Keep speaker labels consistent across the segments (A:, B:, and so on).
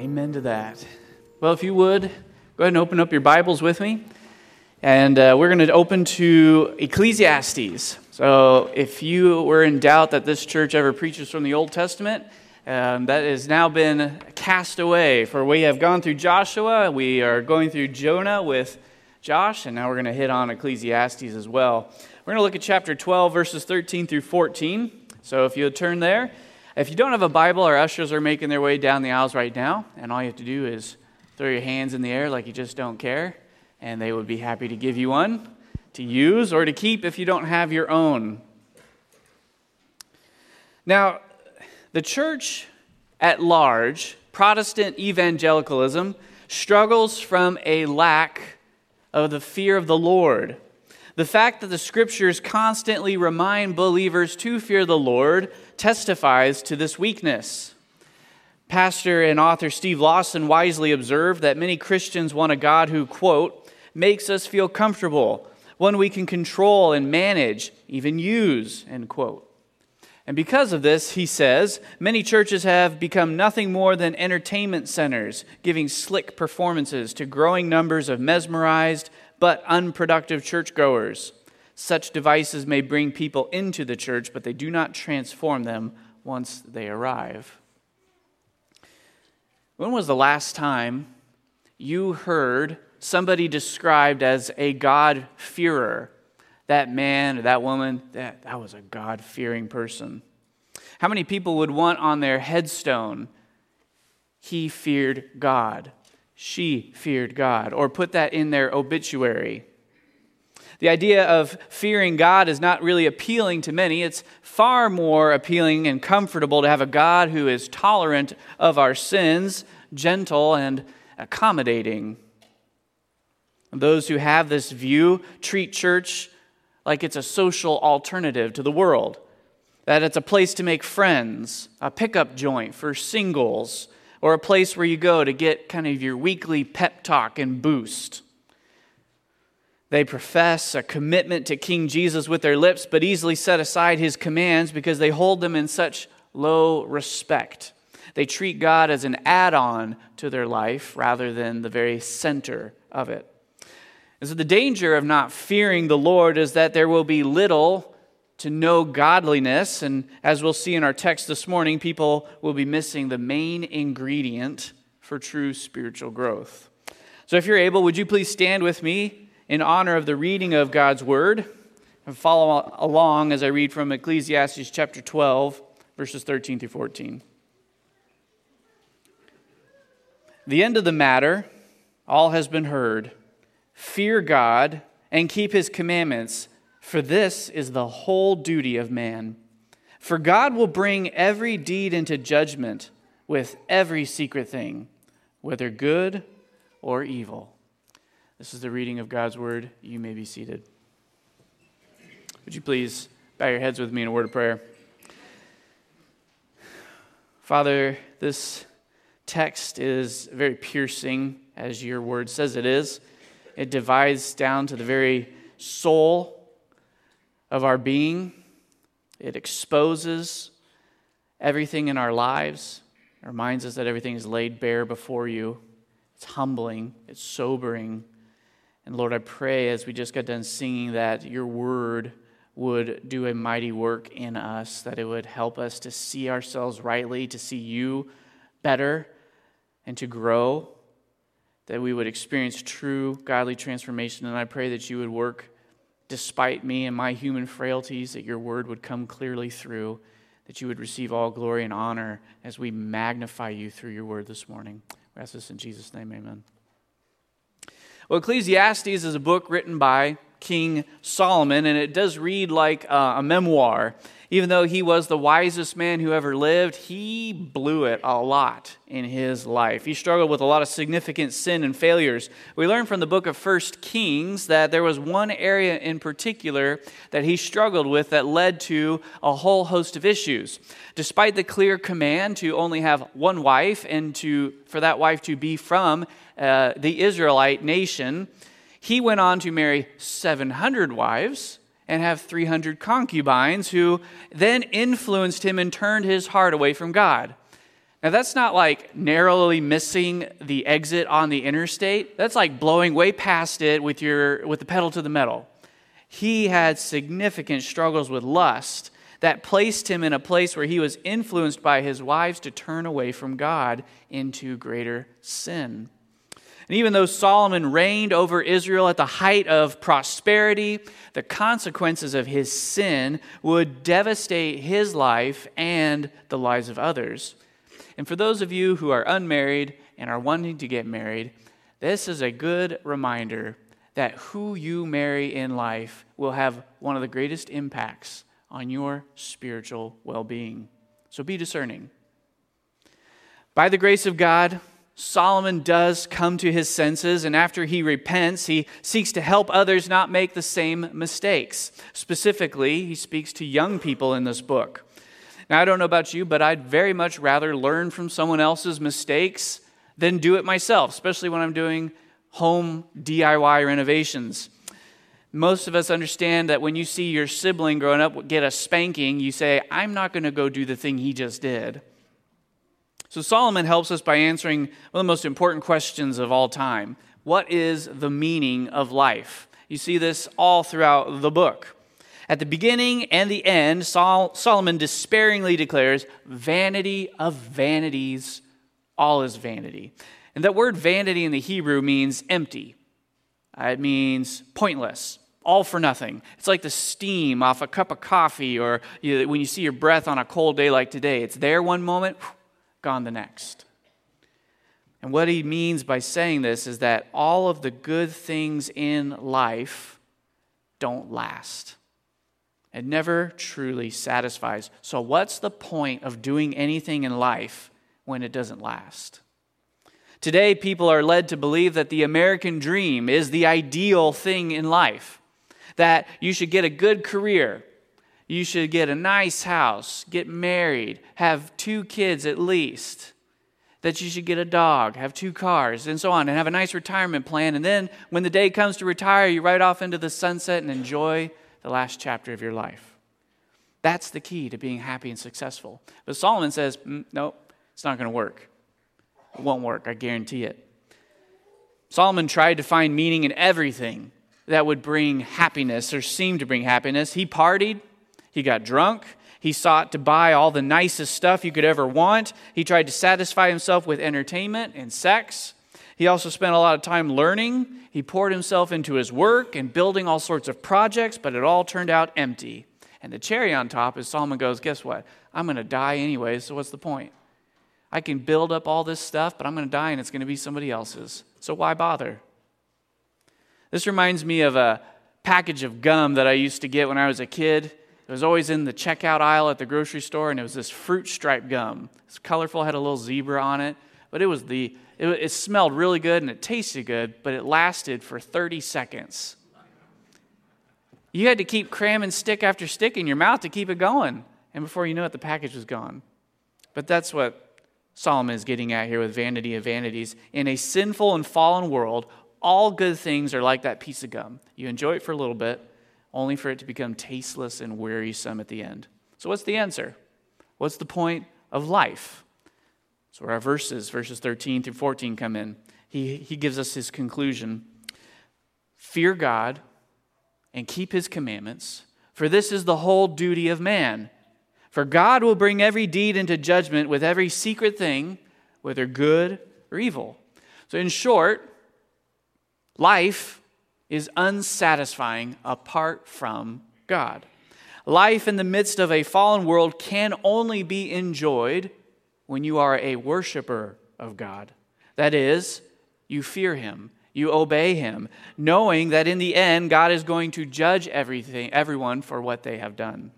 A: Amen to that. Well, if you would, go ahead and open up your Bibles with me. And uh, we're going to open to Ecclesiastes. So, if you were in doubt that this church ever preaches from the Old Testament, um, that has now been cast away. For we have gone through Joshua, we are going through Jonah with Josh, and now we're going to hit on Ecclesiastes as well. We're going to look at chapter 12, verses 13 through 14. So, if you'll turn there. If you don't have a Bible, our ushers are making their way down the aisles right now, and all you have to do is throw your hands in the air like you just don't care, and they would be happy to give you one to use or to keep if you don't have your own. Now, the church at large, Protestant evangelicalism, struggles from a lack of the fear of the Lord. The fact that the scriptures constantly remind believers to fear the Lord testifies to this weakness. Pastor and author Steve Lawson wisely observed that many Christians want a God who, quote, makes us feel comfortable, one we can control and manage, even use, end quote. And because of this, he says, many churches have become nothing more than entertainment centers, giving slick performances to growing numbers of mesmerized, but unproductive churchgoers. Such devices may bring people into the church, but they do not transform them once they arrive. When was the last time you heard somebody described as a God-fearer? That man or that woman, that, that was a God fearing person. How many people would want on their headstone, he feared God? she feared God, or put that in their obituary. The idea of fearing God is not really appealing to many. It's far more appealing and comfortable to have a God who is tolerant of our sins, gentle, and accommodating. Those who have this view treat church like it's a social alternative to the world, that it's a place to make friends, a pickup joint for singles or a place where you go to get kind of your weekly pep talk and boost. They profess a commitment to King Jesus with their lips, but easily set aside his commands because they hold them in such low respect. They treat God as an add on to their life rather than the very center of it. And so, the danger of not fearing the Lord is that there will be little to no godliness. And as we'll see in our text this morning, people will be missing the main ingredient for true spiritual growth. So if you're able, would you please stand with me in honor of the reading of God's word and follow along as I read from Ecclesiastes chapter 12, verses 13 through 14. The end of the matter, all has been heard. Fear God and keep his commandments for this is the whole duty of man. For God will bring every deed into judgment with every secret thing, whether good or evil. This is the reading of God's word. You may be seated. Would you please bow your heads with me in a word of prayer? Father, this text is very piercing, as your word says it is. It divides down to the very soul of our being. It exposes everything in our lives, it reminds us that everything is laid bare before you. It's humbling, it's sobering. And Lord, I pray as we just got done singing that your word would do a mighty work in us, that it would help us to see ourselves rightly, to see you better, and to grow, that we would experience true godly transformation. And I pray that you would work despite me and my human frailties, that your word would come clearly through, that you would receive all glory and honor as we magnify you through your word this morning. We ask this in Jesus' name, amen. Well, Ecclesiastes is a book written by King Solomon, and it does read like a memoir. Even though he was the wisest man who ever lived, he blew it a lot in his life. He struggled with a lot of significant sin and failures. We learn from the book of First Kings that there was one area in particular that he struggled with that led to a whole host of issues. Despite the clear command to only have one wife and to, for that wife to be from uh, the Israelite nation, he went on to marry 700 wives and have 300 concubines who then influenced him and turned his heart away from God. Now, that's not like narrowly missing the exit on the interstate. That's like blowing way past it with, your, with the pedal to the metal. He had significant struggles with lust that placed him in a place where he was influenced by his wives to turn away from God into greater sin. And even though Solomon reigned over Israel at the height of prosperity, the consequences of his sin would devastate his life and the lives of others. And for those of you who are unmarried and are wanting to get married, this is a good reminder that who you marry in life will have one of the greatest impacts on your spiritual well being. So be discerning. By the grace of God, Solomon does come to his senses, and after he repents, he seeks to help others not make the same mistakes. Specifically, he speaks to young people in this book. Now, I don't know about you, but I'd very much rather learn from someone else's mistakes than do it myself, especially when I'm doing home DIY renovations. Most of us understand that when you see your sibling growing up get a spanking, you say, I'm not going to go do the thing he just did. So Solomon helps us by answering one of the most important questions of all time What is the meaning of life? You see this all throughout the book. At the beginning and the end, Sol- Solomon despairingly declares, Vanity of vanities, all is vanity. And that word vanity in the Hebrew means empty, uh, it means pointless all for nothing. It's like the steam off a cup of coffee, or you, when you see your breath on a cold day like today. It's there one moment, gone the next. And what he means by saying this is that all of the good things in life don't last. It never truly satisfies. So, what's the point of doing anything in life when it doesn't last? Today, people are led to believe that the American dream is the ideal thing in life, that you should get a good career, you should get a nice house, get married, have two kids at least. That you should get a dog, have two cars, and so on, and have a nice retirement plan. And then when the day comes to retire, you ride off into the sunset and enjoy the last chapter of your life. That's the key to being happy and successful. But Solomon says, mm, no, it's not going to work. It won't work, I guarantee it. Solomon tried to find meaning in everything that would bring happiness or seem to bring happiness. He partied, he got drunk. He sought to buy all the nicest stuff you could ever want. He tried to satisfy himself with entertainment and sex. He also spent a lot of time learning. He poured himself into his work and building all sorts of projects, but it all turned out empty. And the cherry on top is Solomon goes, Guess what? I'm going to die anyway, so what's the point? I can build up all this stuff, but I'm going to die and it's going to be somebody else's. So why bother? This reminds me of a package of gum that I used to get when I was a kid. It was always in the checkout aisle at the grocery store, and it was this fruit stripe gum. It's colorful, had a little zebra on it, but it was the it, it smelled really good and it tasted good, but it lasted for 30 seconds. You had to keep cramming stick after stick in your mouth to keep it going, and before you know it, the package was gone. But that's what Solomon is getting at here with vanity of vanities. In a sinful and fallen world, all good things are like that piece of gum. You enjoy it for a little bit, only for it to become tasteless and wearisome at the end. So, what's the answer? What's the point of life? So, our verses, verses 13 through 14, come in. He, he gives us his conclusion Fear God and keep his commandments, for this is the whole duty of man. For God will bring every deed into judgment with every secret thing, whether good or evil. So, in short, life is unsatisfying apart from God. Life in the midst of a fallen world can only be enjoyed when you are a worshiper of God. That is, you fear Him, you obey Him, knowing that in the end, God is going to judge everything, everyone for what they have done.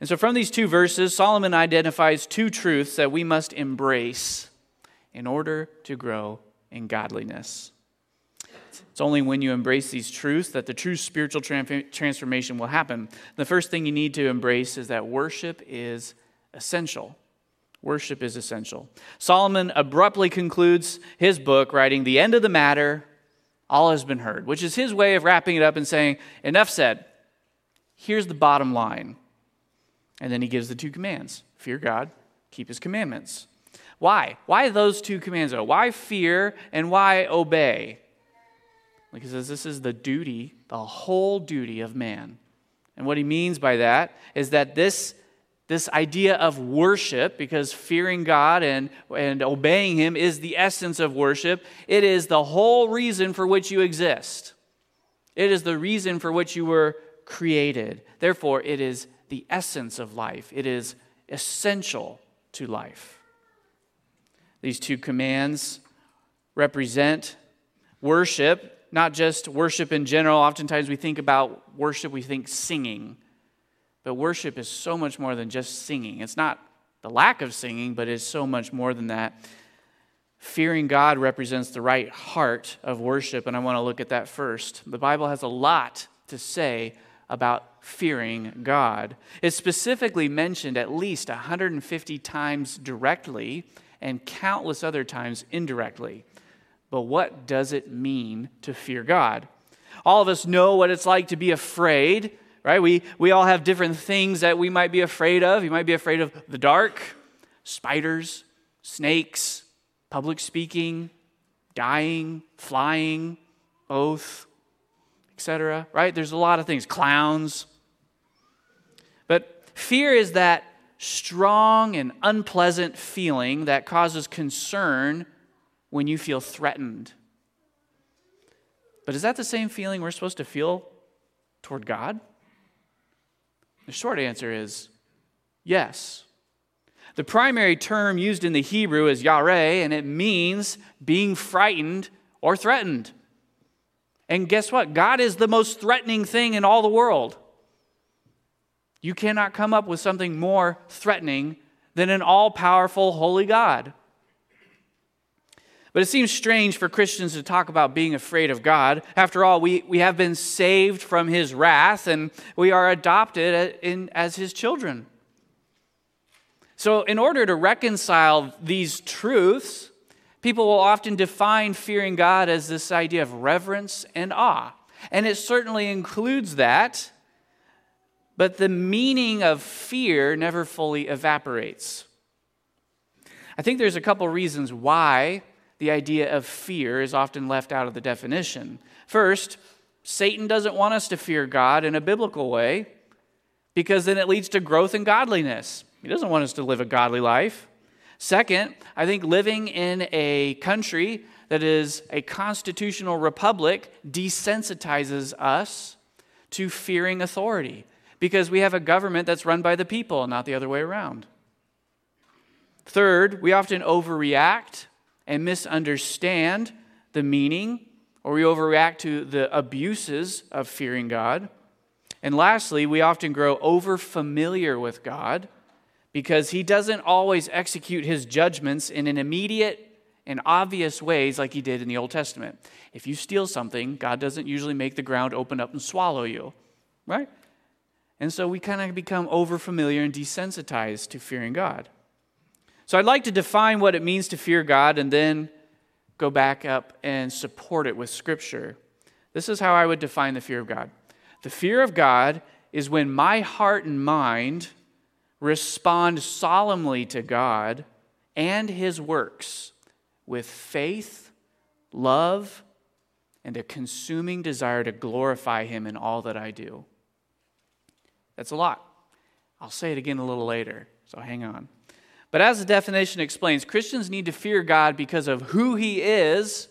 A: And so, from these two verses, Solomon identifies two truths that we must embrace in order to grow in godliness. It's only when you embrace these truths that the true spiritual transformation will happen. The first thing you need to embrace is that worship is essential. Worship is essential. Solomon abruptly concludes his book, writing, The end of the matter, all has been heard, which is his way of wrapping it up and saying, Enough said. Here's the bottom line. And then he gives the two commands fear God, keep his commandments. Why? Why those two commands. Why fear and why obey? Because this is the duty, the whole duty of man. And what he means by that is that this, this idea of worship, because fearing God and, and obeying him is the essence of worship, it is the whole reason for which you exist. It is the reason for which you were created. Therefore, it is the essence of life, it is essential to life. These two commands represent worship, not just worship in general. Oftentimes we think about worship, we think singing. But worship is so much more than just singing. It's not the lack of singing, but it's so much more than that. Fearing God represents the right heart of worship, and I want to look at that first. The Bible has a lot to say about fearing God. It's specifically mentioned at least 150 times directly and countless other times indirectly. But what does it mean to fear God? All of us know what it's like to be afraid, right? We, we all have different things that we might be afraid of. You might be afraid of the dark, spiders, snakes, public speaking, dying, flying, oath, etc. Right? There's a lot of things, clowns. But fear is that strong and unpleasant feeling that causes concern when you feel threatened. But is that the same feeling we're supposed to feel toward God? The short answer is yes. The primary term used in the Hebrew is yare, and it means being frightened or threatened. And guess what? God is the most threatening thing in all the world. You cannot come up with something more threatening than an all powerful, holy God. But it seems strange for Christians to talk about being afraid of God. After all, we, we have been saved from his wrath and we are adopted in, as his children. So, in order to reconcile these truths, people will often define fearing God as this idea of reverence and awe. And it certainly includes that, but the meaning of fear never fully evaporates. I think there's a couple reasons why the idea of fear is often left out of the definition. First, Satan doesn't want us to fear God in a biblical way because then it leads to growth in godliness. He doesn't want us to live a godly life. Second, I think living in a country that is a constitutional republic desensitizes us to fearing authority because we have a government that's run by the people, not the other way around. Third, we often overreact and misunderstand the meaning, or we overreact to the abuses of fearing God. And lastly, we often grow over familiar with God because he doesn't always execute his judgments in an immediate and obvious ways like he did in the Old Testament. If you steal something, God doesn't usually make the ground open up and swallow you, right? And so we kind of become over familiar and desensitized to fearing God. So I'd like to define what it means to fear God and then go back up and support it with Scripture. This is how I would define the fear of God. The fear of God is when my heart and mind respond solemnly to God and his works with faith, love, and a consuming desire to glorify him in all that I do. That's a lot. I'll say it again a little later, so hang on. But as the definition explains, Christians need to fear God because of who he is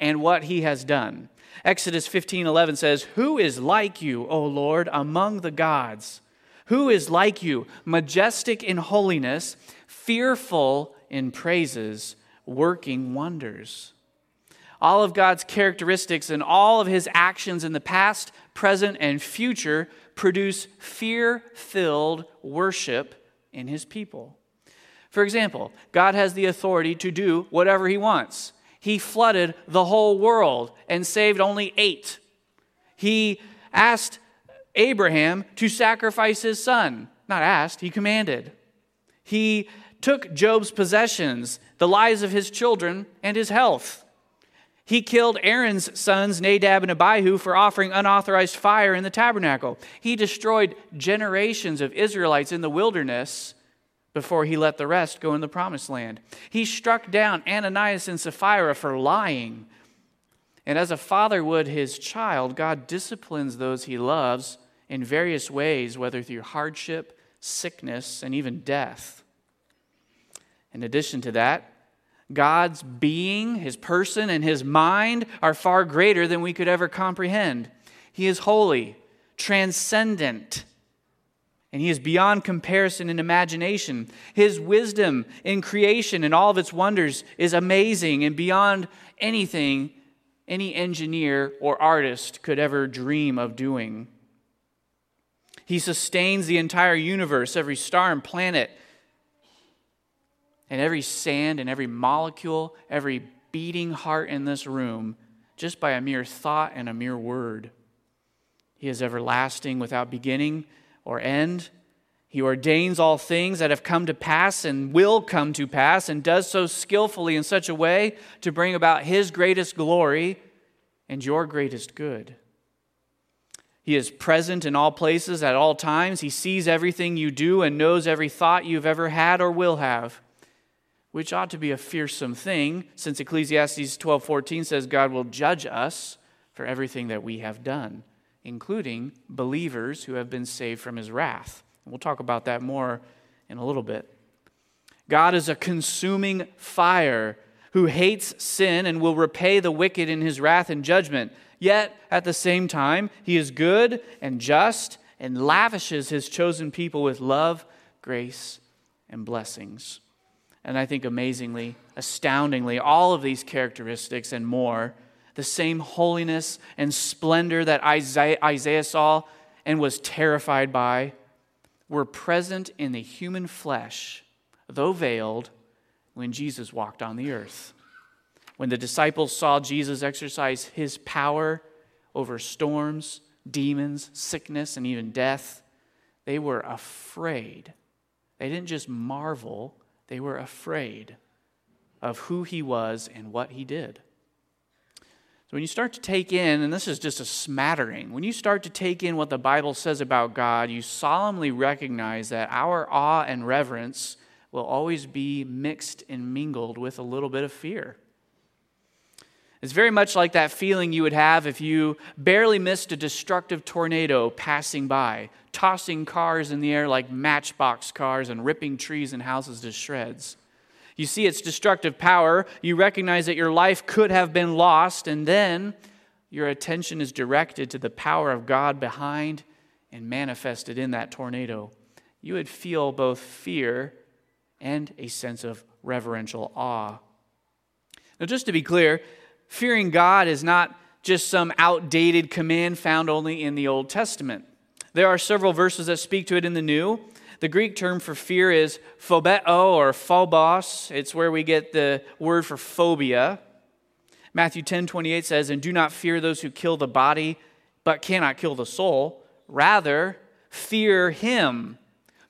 A: and what he has done. Exodus 15:11 says, "Who is like you, O Lord, among the gods?" Who is like you, majestic in holiness, fearful in praises, working wonders? All of God's characteristics and all of his actions in the past, present, and future produce fear filled worship in his people. For example, God has the authority to do whatever he wants. He flooded the whole world and saved only eight. He asked Abraham to sacrifice his son. Not asked, he commanded. He took Job's possessions, the lives of his children, and his health. He killed Aaron's sons, Nadab and Abihu, for offering unauthorized fire in the tabernacle. He destroyed generations of Israelites in the wilderness before he let the rest go in the promised land. He struck down Ananias and Sapphira for lying. And as a father would his child, God disciplines those he loves in various ways, whether through hardship, sickness, and even death. In addition to that, God's being, his person, and his mind are far greater than we could ever comprehend. He is holy, transcendent, and he is beyond comparison in imagination. His wisdom in creation and all of its wonders is amazing and beyond anything any engineer or artist could ever dream of doing. He sustains the entire universe, every star and planet, and every sand and every molecule, every beating heart in this room, just by a mere thought and a mere word. He is everlasting without beginning or end. He ordains all things that have come to pass and will come to pass, and does so skillfully in such a way to bring about His greatest glory and your greatest good. He is present in all places at all times. He sees everything you do and knows every thought you've ever had or will have, which ought to be a fearsome thing, since Ecclesiastes 12:14 says God will judge us for everything that we have done, including believers who have been saved from his wrath. We'll talk about that more in a little bit. God is a consuming fire who hates sin and will repay the wicked in his wrath and judgment. Yet, at the same time, he is good and just and lavishes his chosen people with love, grace, and blessings. And I think amazingly, astoundingly, all of these characteristics and more, the same holiness and splendor that Isaiah, saw and was terrified by, were present in the human flesh, though veiled, when Jesus walked on the earth. When the disciples saw Jesus exercise his power over storms, demons, sickness, and even death, they were afraid. They didn't just marvel, they were afraid of who he was and what he did. So when you start to take in, and this is just a smattering, when you start to take in what the Bible says about God, you solemnly recognize that our awe and reverence will always be mixed and mingled with a little bit of fear. It's very much like that feeling you would have if you barely missed a destructive tornado passing by, tossing cars in the air like matchbox cars and ripping trees and houses to shreds. You see its destructive power, you recognize that your life could have been lost, and then your attention is directed to the power of God behind and manifested in that tornado. You would feel both fear and a sense of reverential awe. Now, just to be clear, fearing God is not just some outdated command found only in the Old Testament. There are several verses that speak to it in the New. The Greek term for fear is phobeo or phobos. It's where we get the word for phobia. Matthew 10 28 says, And do not fear those who kill the body, but cannot kill the soul. Rather, fear him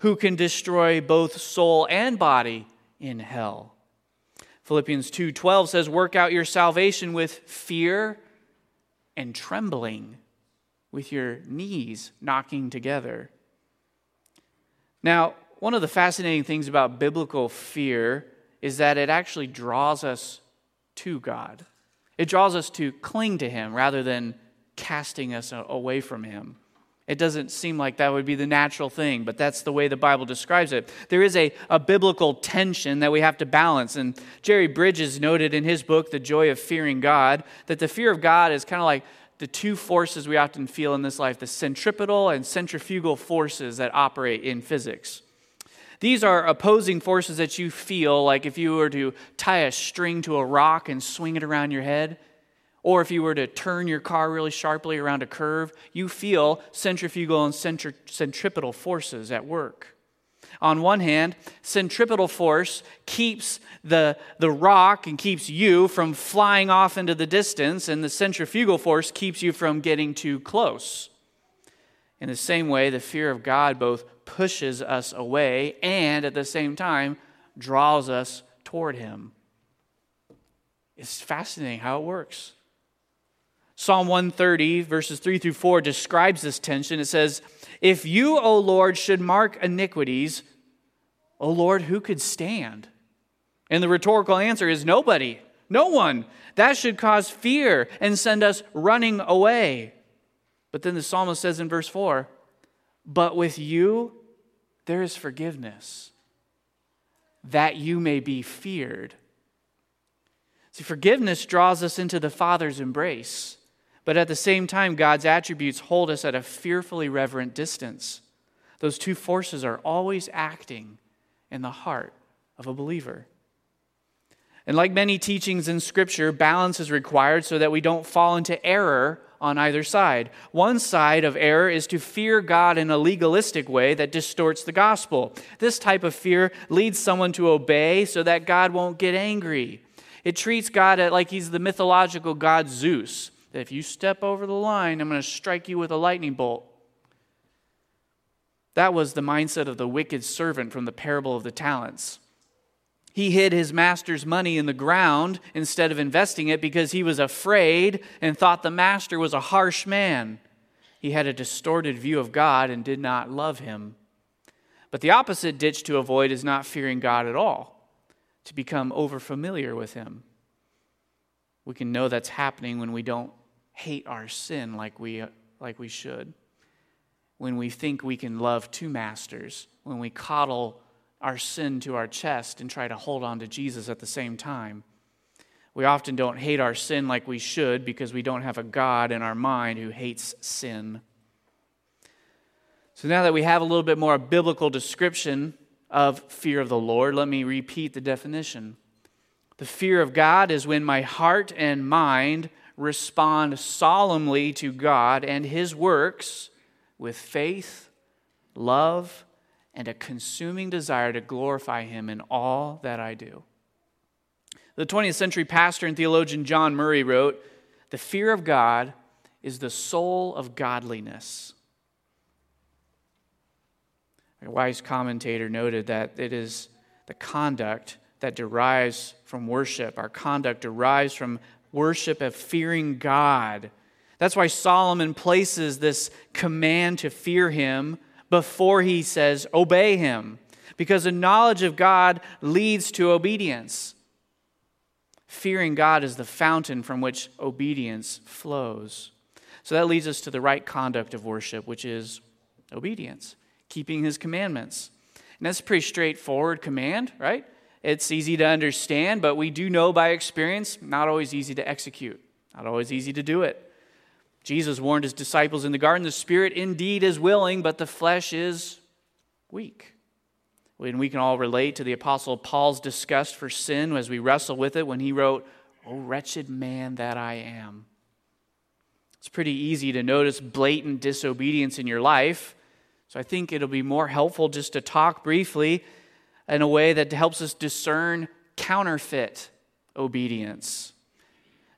A: who can destroy both soul and body in hell. Philippians 2:12 says work out your salvation with fear and trembling with your knees knocking together. Now, one of the fascinating things about biblical fear is that it actually draws us to God. It draws us to cling to him rather than casting us away from him. It doesn't seem like that would be the natural thing, but that's the way the Bible describes it. There is a, a biblical tension that we have to balance. And Jerry Bridges noted in his book, The Joy of Fearing God, that the fear of God is kind of like the two forces we often feel in this life the centripetal and centrifugal forces that operate in physics. These are opposing forces that you feel like if you were to tie a string to a rock and swing it around your head or if you were to turn your car really sharply around a curve, you feel centrifugal and centri- centripetal forces at work. On one hand, centripetal force keeps the, the rock and keeps you from flying off into the distance, and the centrifugal force keeps you from getting too close. In the same way, the fear of God both pushes us away and at the same time draws us toward Him. It's fascinating how it works. Psalm 130, verses 3 through 4, describes this tension. It says, If you, O Lord, should mark iniquities, O Lord, who could stand? And the rhetorical answer is nobody, no one. That should cause fear and send us running away. But then the psalmist says in verse 4 But with you there is forgiveness, that you may be feared. See, forgiveness draws us into the Father's embrace, but at the same time, God's attributes hold us at a fearfully reverent distance. Those two forces are always acting in the heart of a believer. And like many teachings in Scripture, balance is required so that we don't fall into error on either side. One side of error is to fear God in a legalistic way that distorts the gospel. This type of fear leads someone to obey so that God won't get angry. It treats God like he's the mythological god Zeus, that if you step over the line, I'm going to strike you with a lightning bolt. That was the mindset of the wicked servant from the parable of the talents. He hid his master's money in the ground instead of investing it because he was afraid and thought the master was a harsh man. He had a distorted view of God and did not love him. But the opposite ditch to avoid is not fearing God at all, to become overfamiliar with him. We can know that's happening when we don't hate our sin like we, like we should when we think we can love two masters, when we coddle our sin to our chest and try to hold on to Jesus at the same time. We often don't hate our sin like we should because we don't have a God in our mind who hates sin. So now that we have a little bit more biblical description of fear of the Lord, let me repeat the definition. The fear of God is when my heart and mind respond solemnly to God and His works with faith, love, and a consuming desire to glorify Him in all that I do. The 20th century pastor and theologian John Murray wrote The fear of God is the soul of godliness. A wise commentator noted that it is the conduct that derives from worship. Our conduct derives from worship of fearing God that's why Solomon places this command to fear him before he says, obey him, because a knowledge of God leads to obedience. Fearing God is the fountain from which obedience flows. So that leads us to the right conduct of worship, which is obedience, keeping his commandments. And that's a pretty straightforward command, right? It's easy to understand, but we do know by experience, not always easy to execute, not always easy to do it. Jesus warned his disciples in the garden the spirit indeed is willing, but the flesh is weak. And we can all relate to the Apostle Paul's disgust for sin as we wrestle with it when he wrote, Oh, wretched man that I am. It's pretty easy to notice blatant disobedience in your life. So I think it'll be more helpful just to talk briefly in a way that helps us discern counterfeit obedience.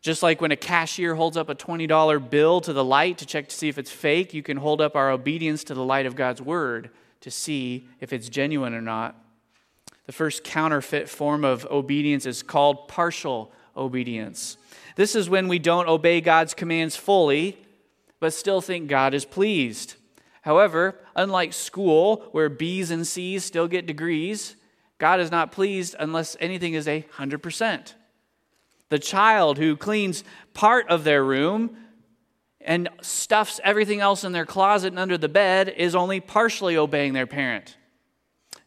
A: Just like when a cashier holds up a $20 bill to the light to check to see if it's fake, you can hold up our obedience to the light of God's word to see if it's genuine or not. The first counterfeit form of obedience is called partial obedience. This is when we don't obey God's commands fully, but still think God is pleased. However, unlike school, where B's and C's still get degrees, God is not pleased unless anything is a 100%. The child who cleans part of their room and stuffs everything else in their closet and under the bed is only partially obeying their parent.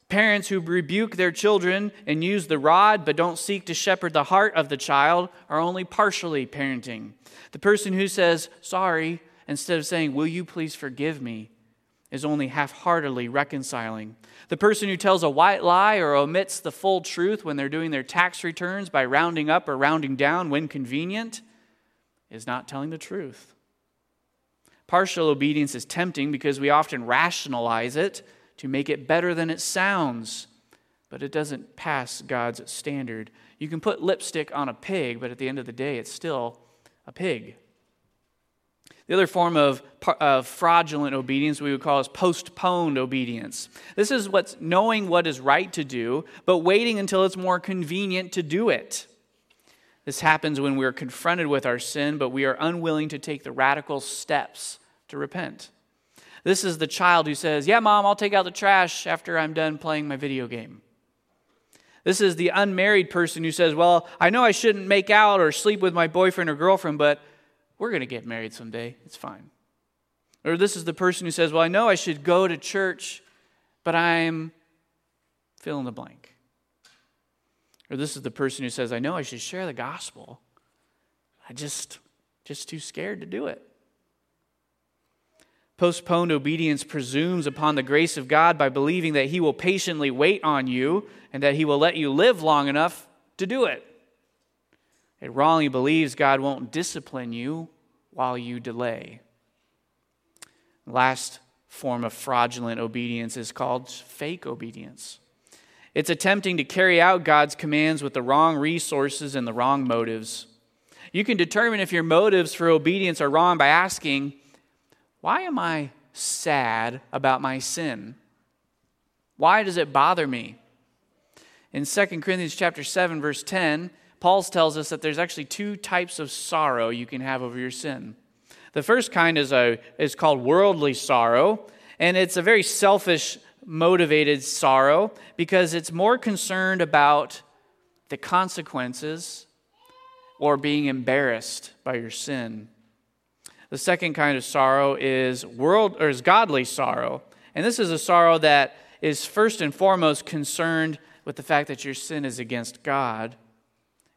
A: Parents who rebuke their children and use the rod but don't seek to shepherd the heart of the child are only partially parenting. The person who says, sorry, instead of saying, will you please forgive me, is only half heartedly reconciling. The person who tells a white lie or omits the full truth when they're doing their tax returns by rounding up or rounding down when convenient is not telling the truth. Partial obedience is tempting because we often rationalize it to make it better than it sounds, but it doesn't pass God's standard. You can put lipstick on a pig, but at the end of the day, it's still a pig. The other form of, of fraudulent obedience we would call is postponed obedience. This is what's knowing what is right to do, but waiting until it's more convenient to do it. This happens when we are confronted with our sin, but we are unwilling to take the radical steps to repent. This is the child who says, Yeah, mom, I'll take out the trash after I'm done playing my video game. This is the unmarried person who says, Well, I know I shouldn't make out or sleep with my boyfriend or girlfriend, but we're going to get married someday. It's fine. Or this is the person who says, Well, I know I should go to church, but I'm fill in the blank. Or this is the person who says, I know I should share the gospel. I just just too scared to do it. Postponed obedience presumes upon the grace of God by believing that He will patiently wait on you and that He will let you live long enough to do it. It wrongly believes God won't discipline you while you delay. Last form of fraudulent obedience is called fake obedience. It's attempting to carry out God's commands with the wrong resources and the wrong motives. You can determine if your motives for obedience are wrong by asking, why am I sad about my sin? Why does it bother me? In 2 Corinthians chapter 7 verse 10, Paul tells us that there's actually two types of sorrow you can have over your sin. The first kind is a is called worldly sorrow, and it's a very selfish motivated sorrow because it's more concerned about the consequences or being embarrassed by your sin. The second kind of sorrow is world or is godly sorrow. And this is a sorrow that is first and foremost concerned with the fact that your sin is against God.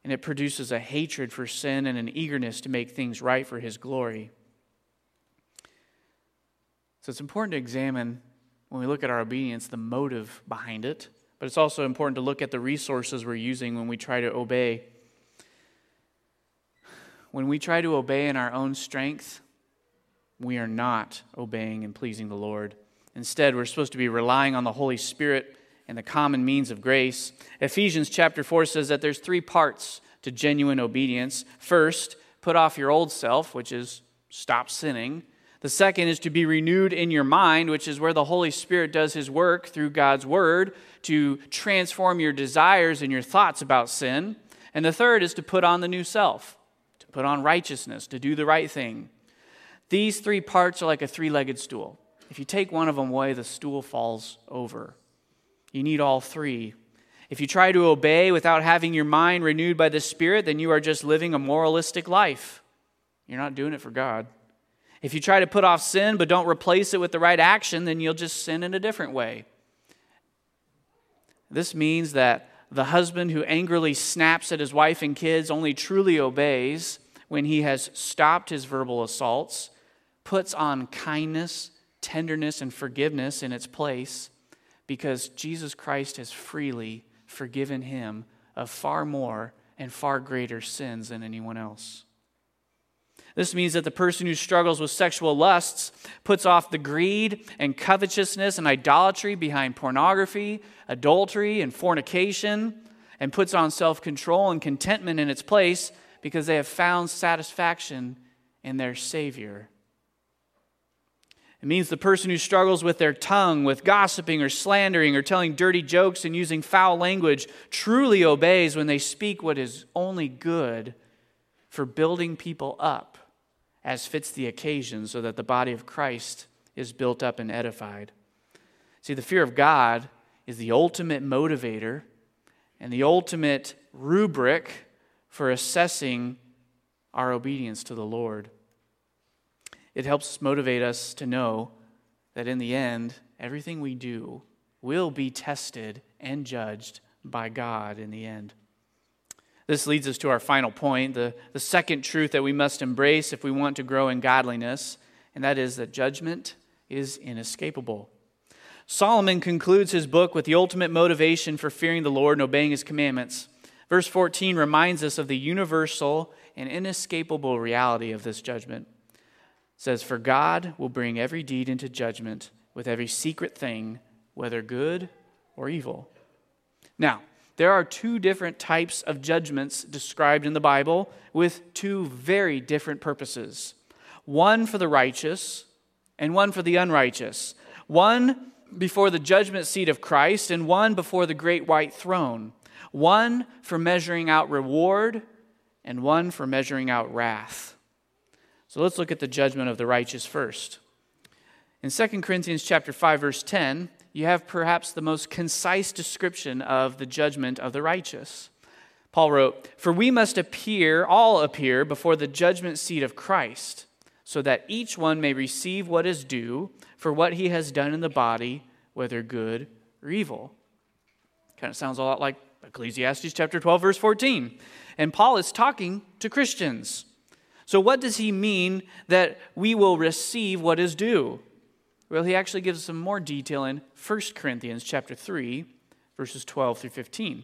A: And it produces a hatred for sin and an eagerness to make things right for his glory. So it's important to examine when we look at our obedience the motive behind it, but it's also important to look at the resources we're using when we try to obey. When we try to obey in our own strength, we are not obeying and pleasing the Lord. Instead, we're supposed to be relying on the Holy Spirit and the common means of grace. Ephesians chapter 4 says that there's three parts to genuine obedience. First, put off your old self, which is stop sinning. The second is to be renewed in your mind, which is where the Holy Spirit does his work through God's word to transform your desires and your thoughts about sin. And the third is to put on the new self, to put on righteousness, to do the right thing. These three parts are like a three legged stool. If you take one of them away, the stool falls over. You need all three. If you try to obey without having your mind renewed by the Spirit, then you are just living a moralistic life. You're not doing it for God. If you try to put off sin but don't replace it with the right action, then you'll just sin in a different way. This means that the husband who angrily snaps at his wife and kids only truly obeys when he has stopped his verbal assaults puts on kindness, tenderness, and forgiveness in its place because Jesus Christ has freely forgiven him of far more and far greater sins than anyone else. This means that the person who struggles with sexual lusts puts off the greed and covetousness and idolatry behind pornography, adultery, and fornication, and puts on self control and contentment in its place because they have found satisfaction in their Savior it means the person who struggles with their tongue, with gossiping or slandering or telling dirty jokes and using foul language, truly obeys when they speak what is only good for building people up as fits the occasion so that the body of Christ is built up and edified. See, the fear of God is the ultimate motivator and the ultimate rubric for assessing our obedience to the Lord. It helps motivate us to know that in the end, everything we do will be tested and judged by God in the end. This leads us to our final point, the, the second truth that we must embrace if we want to grow in godliness, and that is that judgment is inescapable. Solomon concludes his book with the ultimate motivation for fearing the Lord and obeying his commandments. Verse 14 reminds us of the universal and inescapable reality of this judgment says, For God will bring every deed into judgment with every secret thing, whether good or evil. Now, there are two different types of judgments described in the Bible with two very different purposes one for the righteous and one for the unrighteous. One before the judgment seat of Christ and one before the great white throne. One for measuring out reward and one for measuring out wrath. So let's look at the judgment of the righteous first. In 2 Corinthians chapter 5 verse 10, you have perhaps the most concise description of the judgment of the righteous. Paul wrote, "For we must appear, all appear before the judgment seat of Christ, so that each one may receive what is due for what he has done in the body, whether good or evil." Kind of sounds a lot like Ecclesiastes chapter 12 verse 14. And Paul is talking to Christians. So what does he mean that we will receive what is due? Well, he actually gives some more detail in 1 Corinthians chapter 3, verses 12 through 15.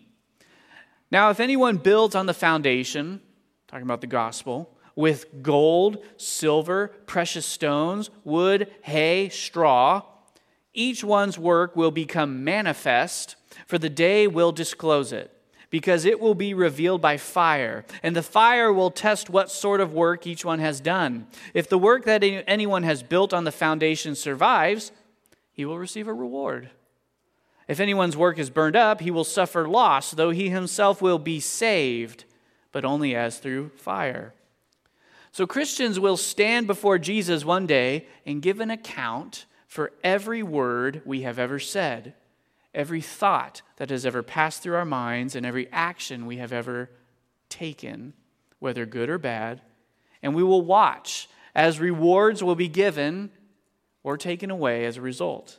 A: Now, if anyone builds on the foundation, talking about the gospel, with gold, silver, precious stones, wood, hay, straw, each one's work will become manifest, for the day will disclose it because it will be revealed by fire, and the fire will test what sort of work each one has done. If the work that anyone has built on the foundation survives, he will receive a reward. If anyone's work is burned up, he will suffer loss, though he himself will be saved, but only as through fire. So Christians will stand before Jesus one day and give an account for every word we have ever said every thought that has ever passed through our minds and every action we have ever taken, whether good or bad. And we will watch as rewards will be given or taken away as a result.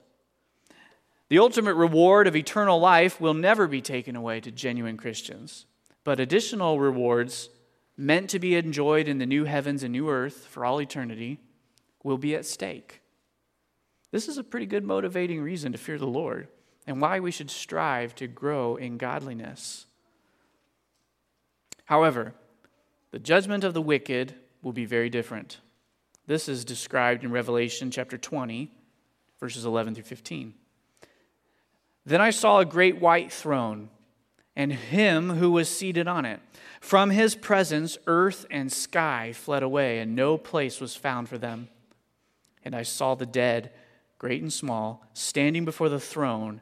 A: The ultimate reward of eternal life will never be taken away to genuine Christians, but additional rewards meant to be enjoyed in the new heavens and new earth for all eternity will be at stake. This is a pretty good motivating reason to fear the Lord and why we should strive to grow in godliness. However, the judgment of the wicked will be very different. This is described in Revelation chapter 20, verses 11 through 15. Then I saw a great white throne, and him who was seated on it. From his presence, earth and sky fled away, and no place was found for them. And I saw the dead, great and small, standing before the throne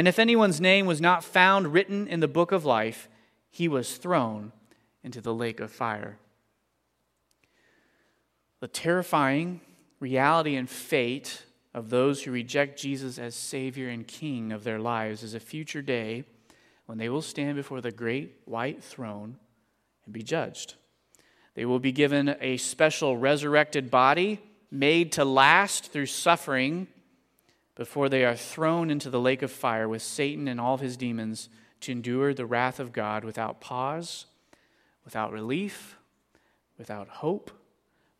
A: And if anyone's name was not found written in the book of life, he was thrown into the lake of fire. The terrifying reality and fate of those who reject Jesus as Savior and King of their lives is a future day when they will stand before the great white throne and be judged. They will be given a special resurrected body made to last through suffering before they are thrown into the lake of fire with Satan and all his demons to endure the wrath of God without pause, without relief, without hope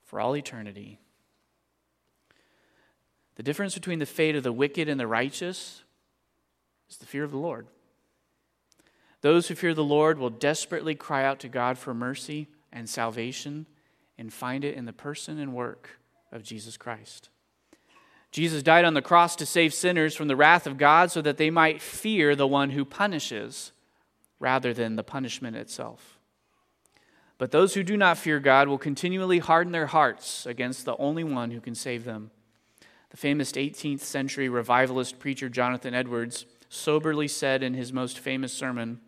A: for all eternity. The difference between the fate of the wicked and the righteous is the fear of the Lord. Those who fear the Lord will desperately cry out to God for mercy and salvation and find it in the person and work of Jesus Christ. Jesus died on the cross to save sinners from the wrath of God so that they might fear the one who punishes rather than the punishment itself. But those who do not fear God will continually harden their hearts against the only one who can save them. The famous 18th century revivalist preacher Jonathan Edwards soberly said in his most famous sermon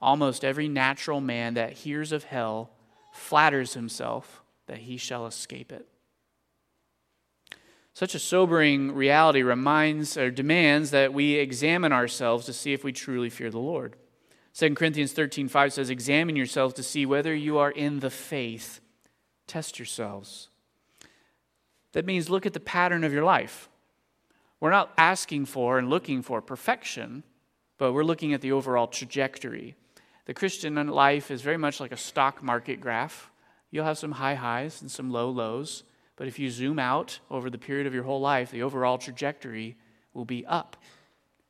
A: Almost every natural man that hears of hell flatters himself that he shall escape it. Such a sobering reality reminds or demands that we examine ourselves to see if we truly fear the Lord. 2 Corinthians 13 5 says, Examine yourselves to see whether you are in the faith. Test yourselves. That means look at the pattern of your life. We're not asking for and looking for perfection, but we're looking at the overall trajectory. The Christian life is very much like a stock market graph. You'll have some high highs and some low lows. But if you zoom out over the period of your whole life, the overall trajectory will be up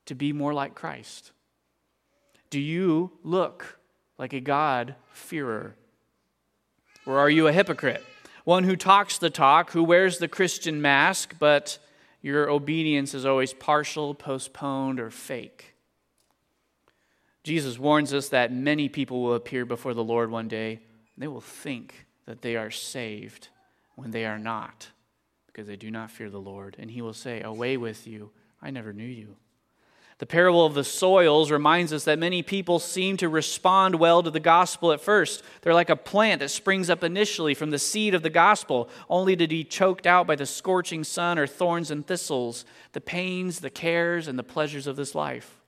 A: to be more like Christ. Do you look like a God-fearer? Or are you a hypocrite? One who talks the talk, who wears the Christian mask, but your obedience is always partial, postponed, or fake. Jesus warns us that many people will appear before the Lord one day, and they will think that they are saved when they are not, because they do not fear the Lord. And he will say, Away with you, I never knew you. The parable of the soils reminds us that many people seem to respond well to the gospel at first. They're like a plant that springs up initially from the seed of the gospel, only to be choked out by the scorching sun or thorns and thistles, the pains, the cares, and the pleasures of this life.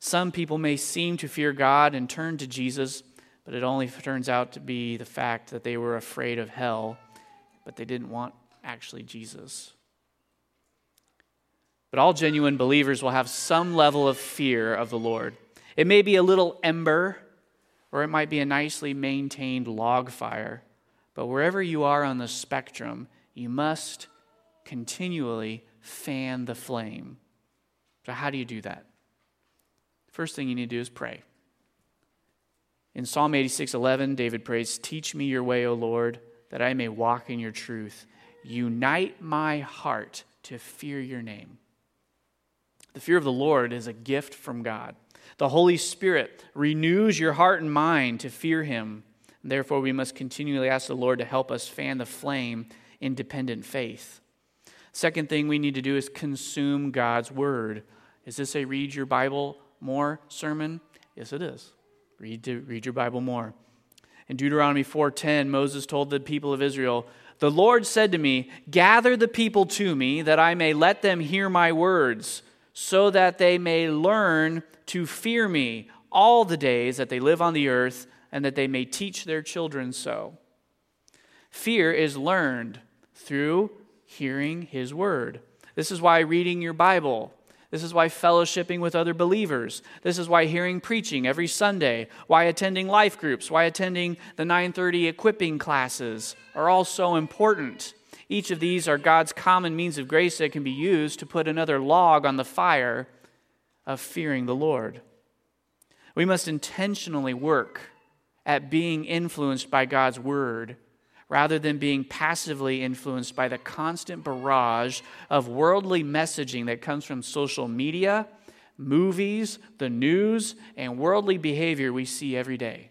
A: Some people may seem to fear God and turn to Jesus, but it only turns out to be the fact that they were afraid of hell, but they didn't want actually Jesus. But all genuine believers will have some level of fear of the Lord. It may be a little ember, or it might be a nicely maintained log fire. But wherever you are on the spectrum, you must continually fan the flame. So, how do you do that? First thing you need to do is pray. In Psalm 86 11, David prays, Teach me your way, O Lord, that I may walk in your truth. Unite my heart to fear your name. The fear of the Lord is a gift from God. The Holy Spirit renews your heart and mind to fear Him. Therefore, we must continually ask the Lord to help us fan the flame in dependent faith. Second thing we need to do is consume God's Word. Is this a read your Bible more sermon? Yes, it is. Read, to, read your Bible more. In Deuteronomy 4:10, Moses told the people of Israel, "The Lord said to me, Gather the people to me, that I may let them hear my words." so that they may learn to fear me all the days that they live on the earth, and that they may teach their children so. Fear is learned through hearing His word. This is why reading your Bible, this is why fellowshipping with other believers. This is why hearing preaching every Sunday, why attending life groups, why attending the 930 equipping classes are all so important. Each of these are God's common means of grace that can be used to put another log on the fire of fearing the Lord. We must intentionally work at being influenced by God's word rather than being passively influenced by the constant barrage of worldly messaging that comes from social media, movies, the news, and worldly behavior we see every day.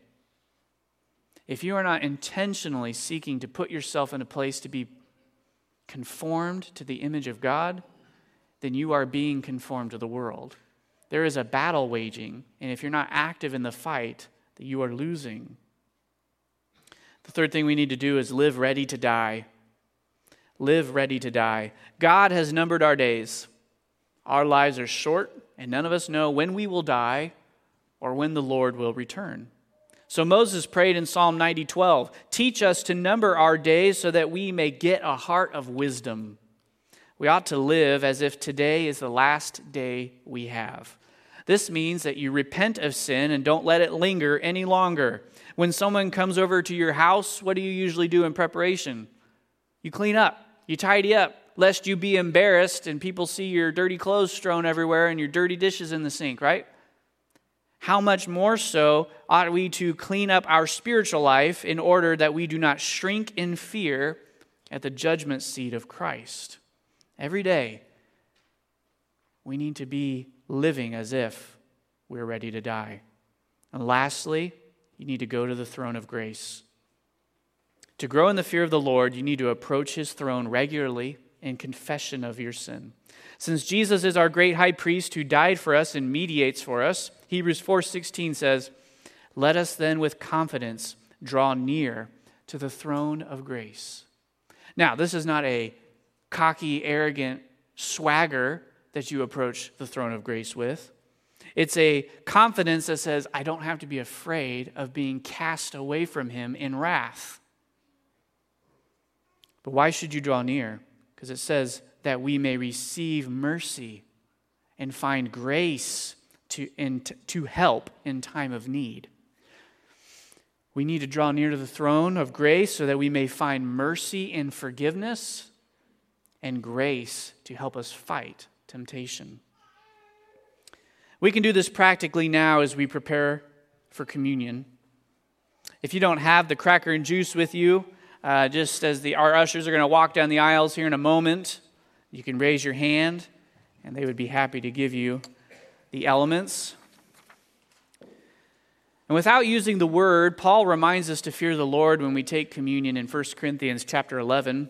A: If you are not intentionally seeking to put yourself in a place to be conformed to the image of God, then you are being conformed to the world. There is a battle waging, and if you're not active in the fight, that you are losing. The third thing we need to do is live ready to die. Live ready to die. God has numbered our days. Our lives are short, and none of us know when we will die or when the Lord will return. So Moses prayed in Psalm 90 12, Teach us to number our days so that we may get a heart of wisdom. We ought to live as if today is the last day we have. This means that you repent of sin and don't let it linger any longer. When someone comes over to your house, what do you usually do in preparation? You clean up, you tidy up, lest you be embarrassed and people see your dirty clothes strewn everywhere and your dirty dishes in the sink, right? how much more so ought we to clean up our spiritual life in order that we do not shrink in fear at the judgment seat of Christ? Every day, we need to be living as if we're ready to die. And lastly, you need to go to the throne of grace. To grow in the fear of the Lord, you need to approach his throne regularly in confession of your sin. Since Jesus is our great high priest who died for us and mediates for us, Hebrews 4:16 says, "Let us then with confidence draw near to the throne of grace." Now, this is not a cocky, arrogant swagger that you approach the throne of grace with. It's a confidence that says, I don't have to be afraid of being cast away from him in wrath. But why should you draw near? Because it says that we may receive mercy and find grace to, in, to help in time of need. We need to draw near to the throne of grace so that we may find mercy and forgiveness and grace to help us fight temptation. We can do this practically now as we prepare for communion. If you don't have the cracker and juice with you, uh, just as the, our ushers are going to walk down the aisles here in a moment, You can raise your hand, and they would be happy to give you the elements. And without using the word, Paul reminds us to fear the Lord when we take communion in 1 Corinthians chapter 11.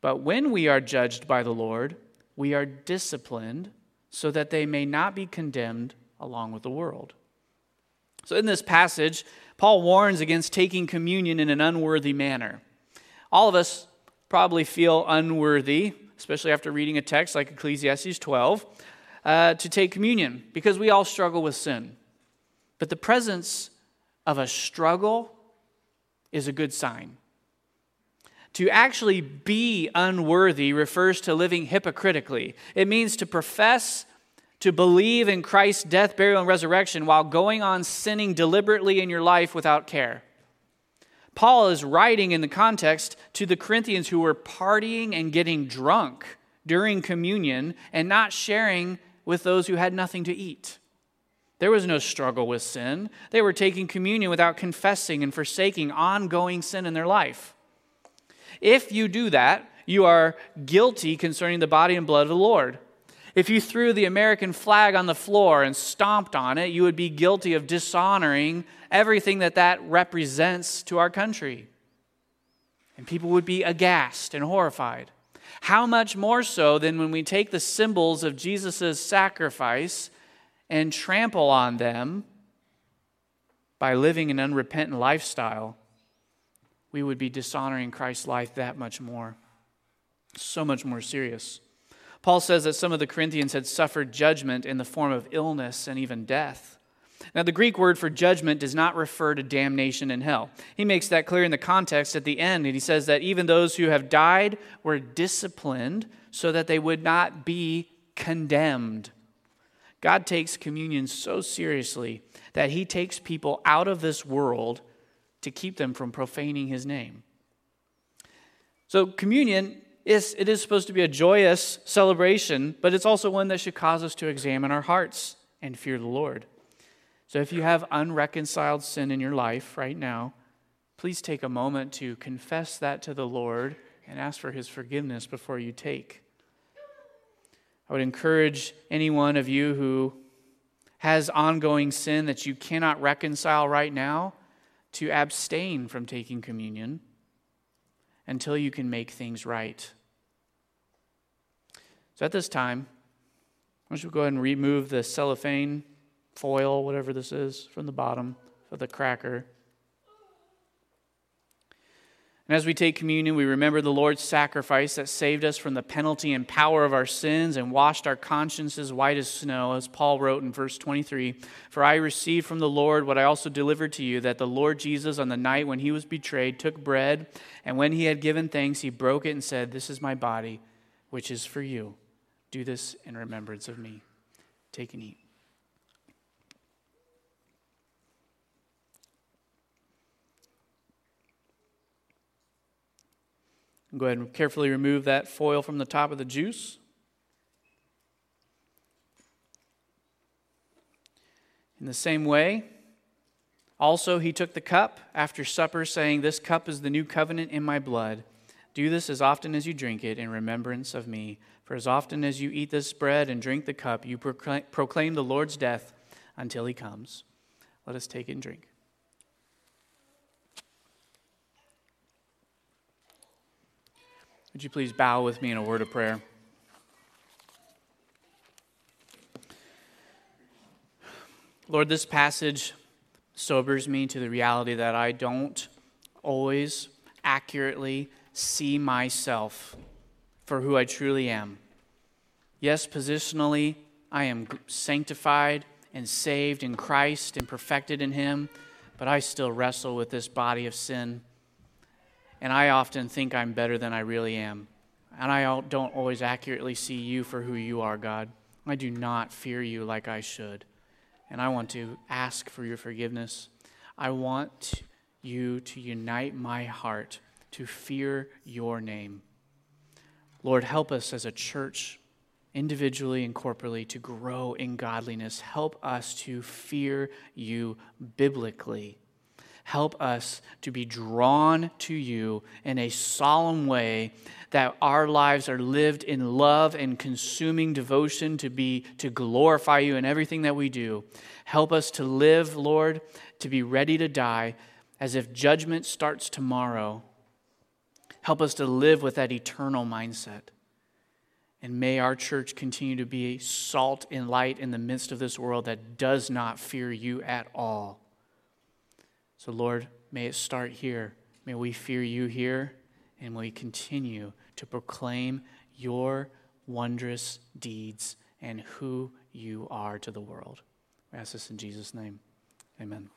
A: But when we are judged by the Lord, we are disciplined so that they may not be condemned along with the world. So, in this passage, Paul warns against taking communion in an unworthy manner. All of us probably feel unworthy, especially after reading a text like Ecclesiastes 12, uh, to take communion because we all struggle with sin. But the presence of a struggle is a good sign. To actually be unworthy refers to living hypocritically. It means to profess to believe in Christ's death, burial, and resurrection while going on sinning deliberately in your life without care. Paul is writing in the context to the Corinthians who were partying and getting drunk during communion and not sharing with those who had nothing to eat. There was no struggle with sin. They were taking communion without confessing and forsaking ongoing sin in their life. If you do that, you are guilty concerning the body and blood of the Lord. If you threw the American flag on the floor and stomped on it, you would be guilty of dishonoring everything that that represents to our country. And people would be aghast and horrified. How much more so than when we take the symbols of Jesus' sacrifice and trample on them by living an unrepentant lifestyle, we would be dishonoring Christ's life that much more. So much more serious. Paul says that some of the Corinthians had suffered judgment in the form of illness and even death. Now, the Greek word for judgment does not refer to damnation in hell. He makes that clear in the context at the end, and he says that even those who have died were disciplined so that they would not be condemned. God takes communion so seriously that he takes people out of this world to keep them from profaning his name. So, communion is it is supposed to be a joyous celebration, but it's also one that should cause us to examine our hearts and fear the Lord. So, if you have unreconciled sin in your life right now, please take a moment to confess that to the Lord and ask for his forgiveness before you take. I would encourage any one of you who has ongoing sin that you cannot reconcile right now to abstain from taking communion until you can make things right. So at this time, why don't you go ahead and remove the cellophane foil, whatever this is, from the bottom of the cracker. And as we take communion, we remember the Lord's sacrifice that saved us from the penalty and power of our sins and washed our consciences white as snow, as Paul wrote in verse 23 For I received from the Lord what I also delivered to you, that the Lord Jesus, on the night when he was betrayed, took bread, and when he had given thanks, he broke it and said, This is my body, which is for you. Do this in remembrance of me. Take and eat. Go ahead and carefully remove that foil from the top of the juice. In the same way, also he took the cup after supper, saying, This cup is the new covenant in my blood. Do this as often as you drink it in remembrance of me. For as often as you eat this bread and drink the cup, you proclaim the Lord's death until he comes. Let us take and drink. Would you please bow with me in a word of prayer? Lord, this passage sobers me to the reality that I don't always accurately see myself for who I truly am. Yes, positionally, I am sanctified and saved in Christ and perfected in Him, but I still wrestle with this body of sin and I often think I'm better than I really am. and I don't always accurately see you for who you are, God. I do not fear you like I should. And I want to ask for your forgiveness. I want you to unite my heart to fear your name. Lord, help us as a church, individually and corporately, to grow in godliness. Help us to fear you biblically. Help us to be drawn to you in a solemn way that our lives are lived in love and consuming devotion to be to glorify you in everything that we do. Help us to live, Lord, to be ready to die as if judgment starts tomorrow. Help us to live with that eternal mindset. And may our church continue to be a salt and light in the midst of this world that does not fear you at all. So, Lord, may it start here. May we fear you here, and may we continue to proclaim your wondrous deeds and who you are to the world. We ask this in Jesus' name. Amen.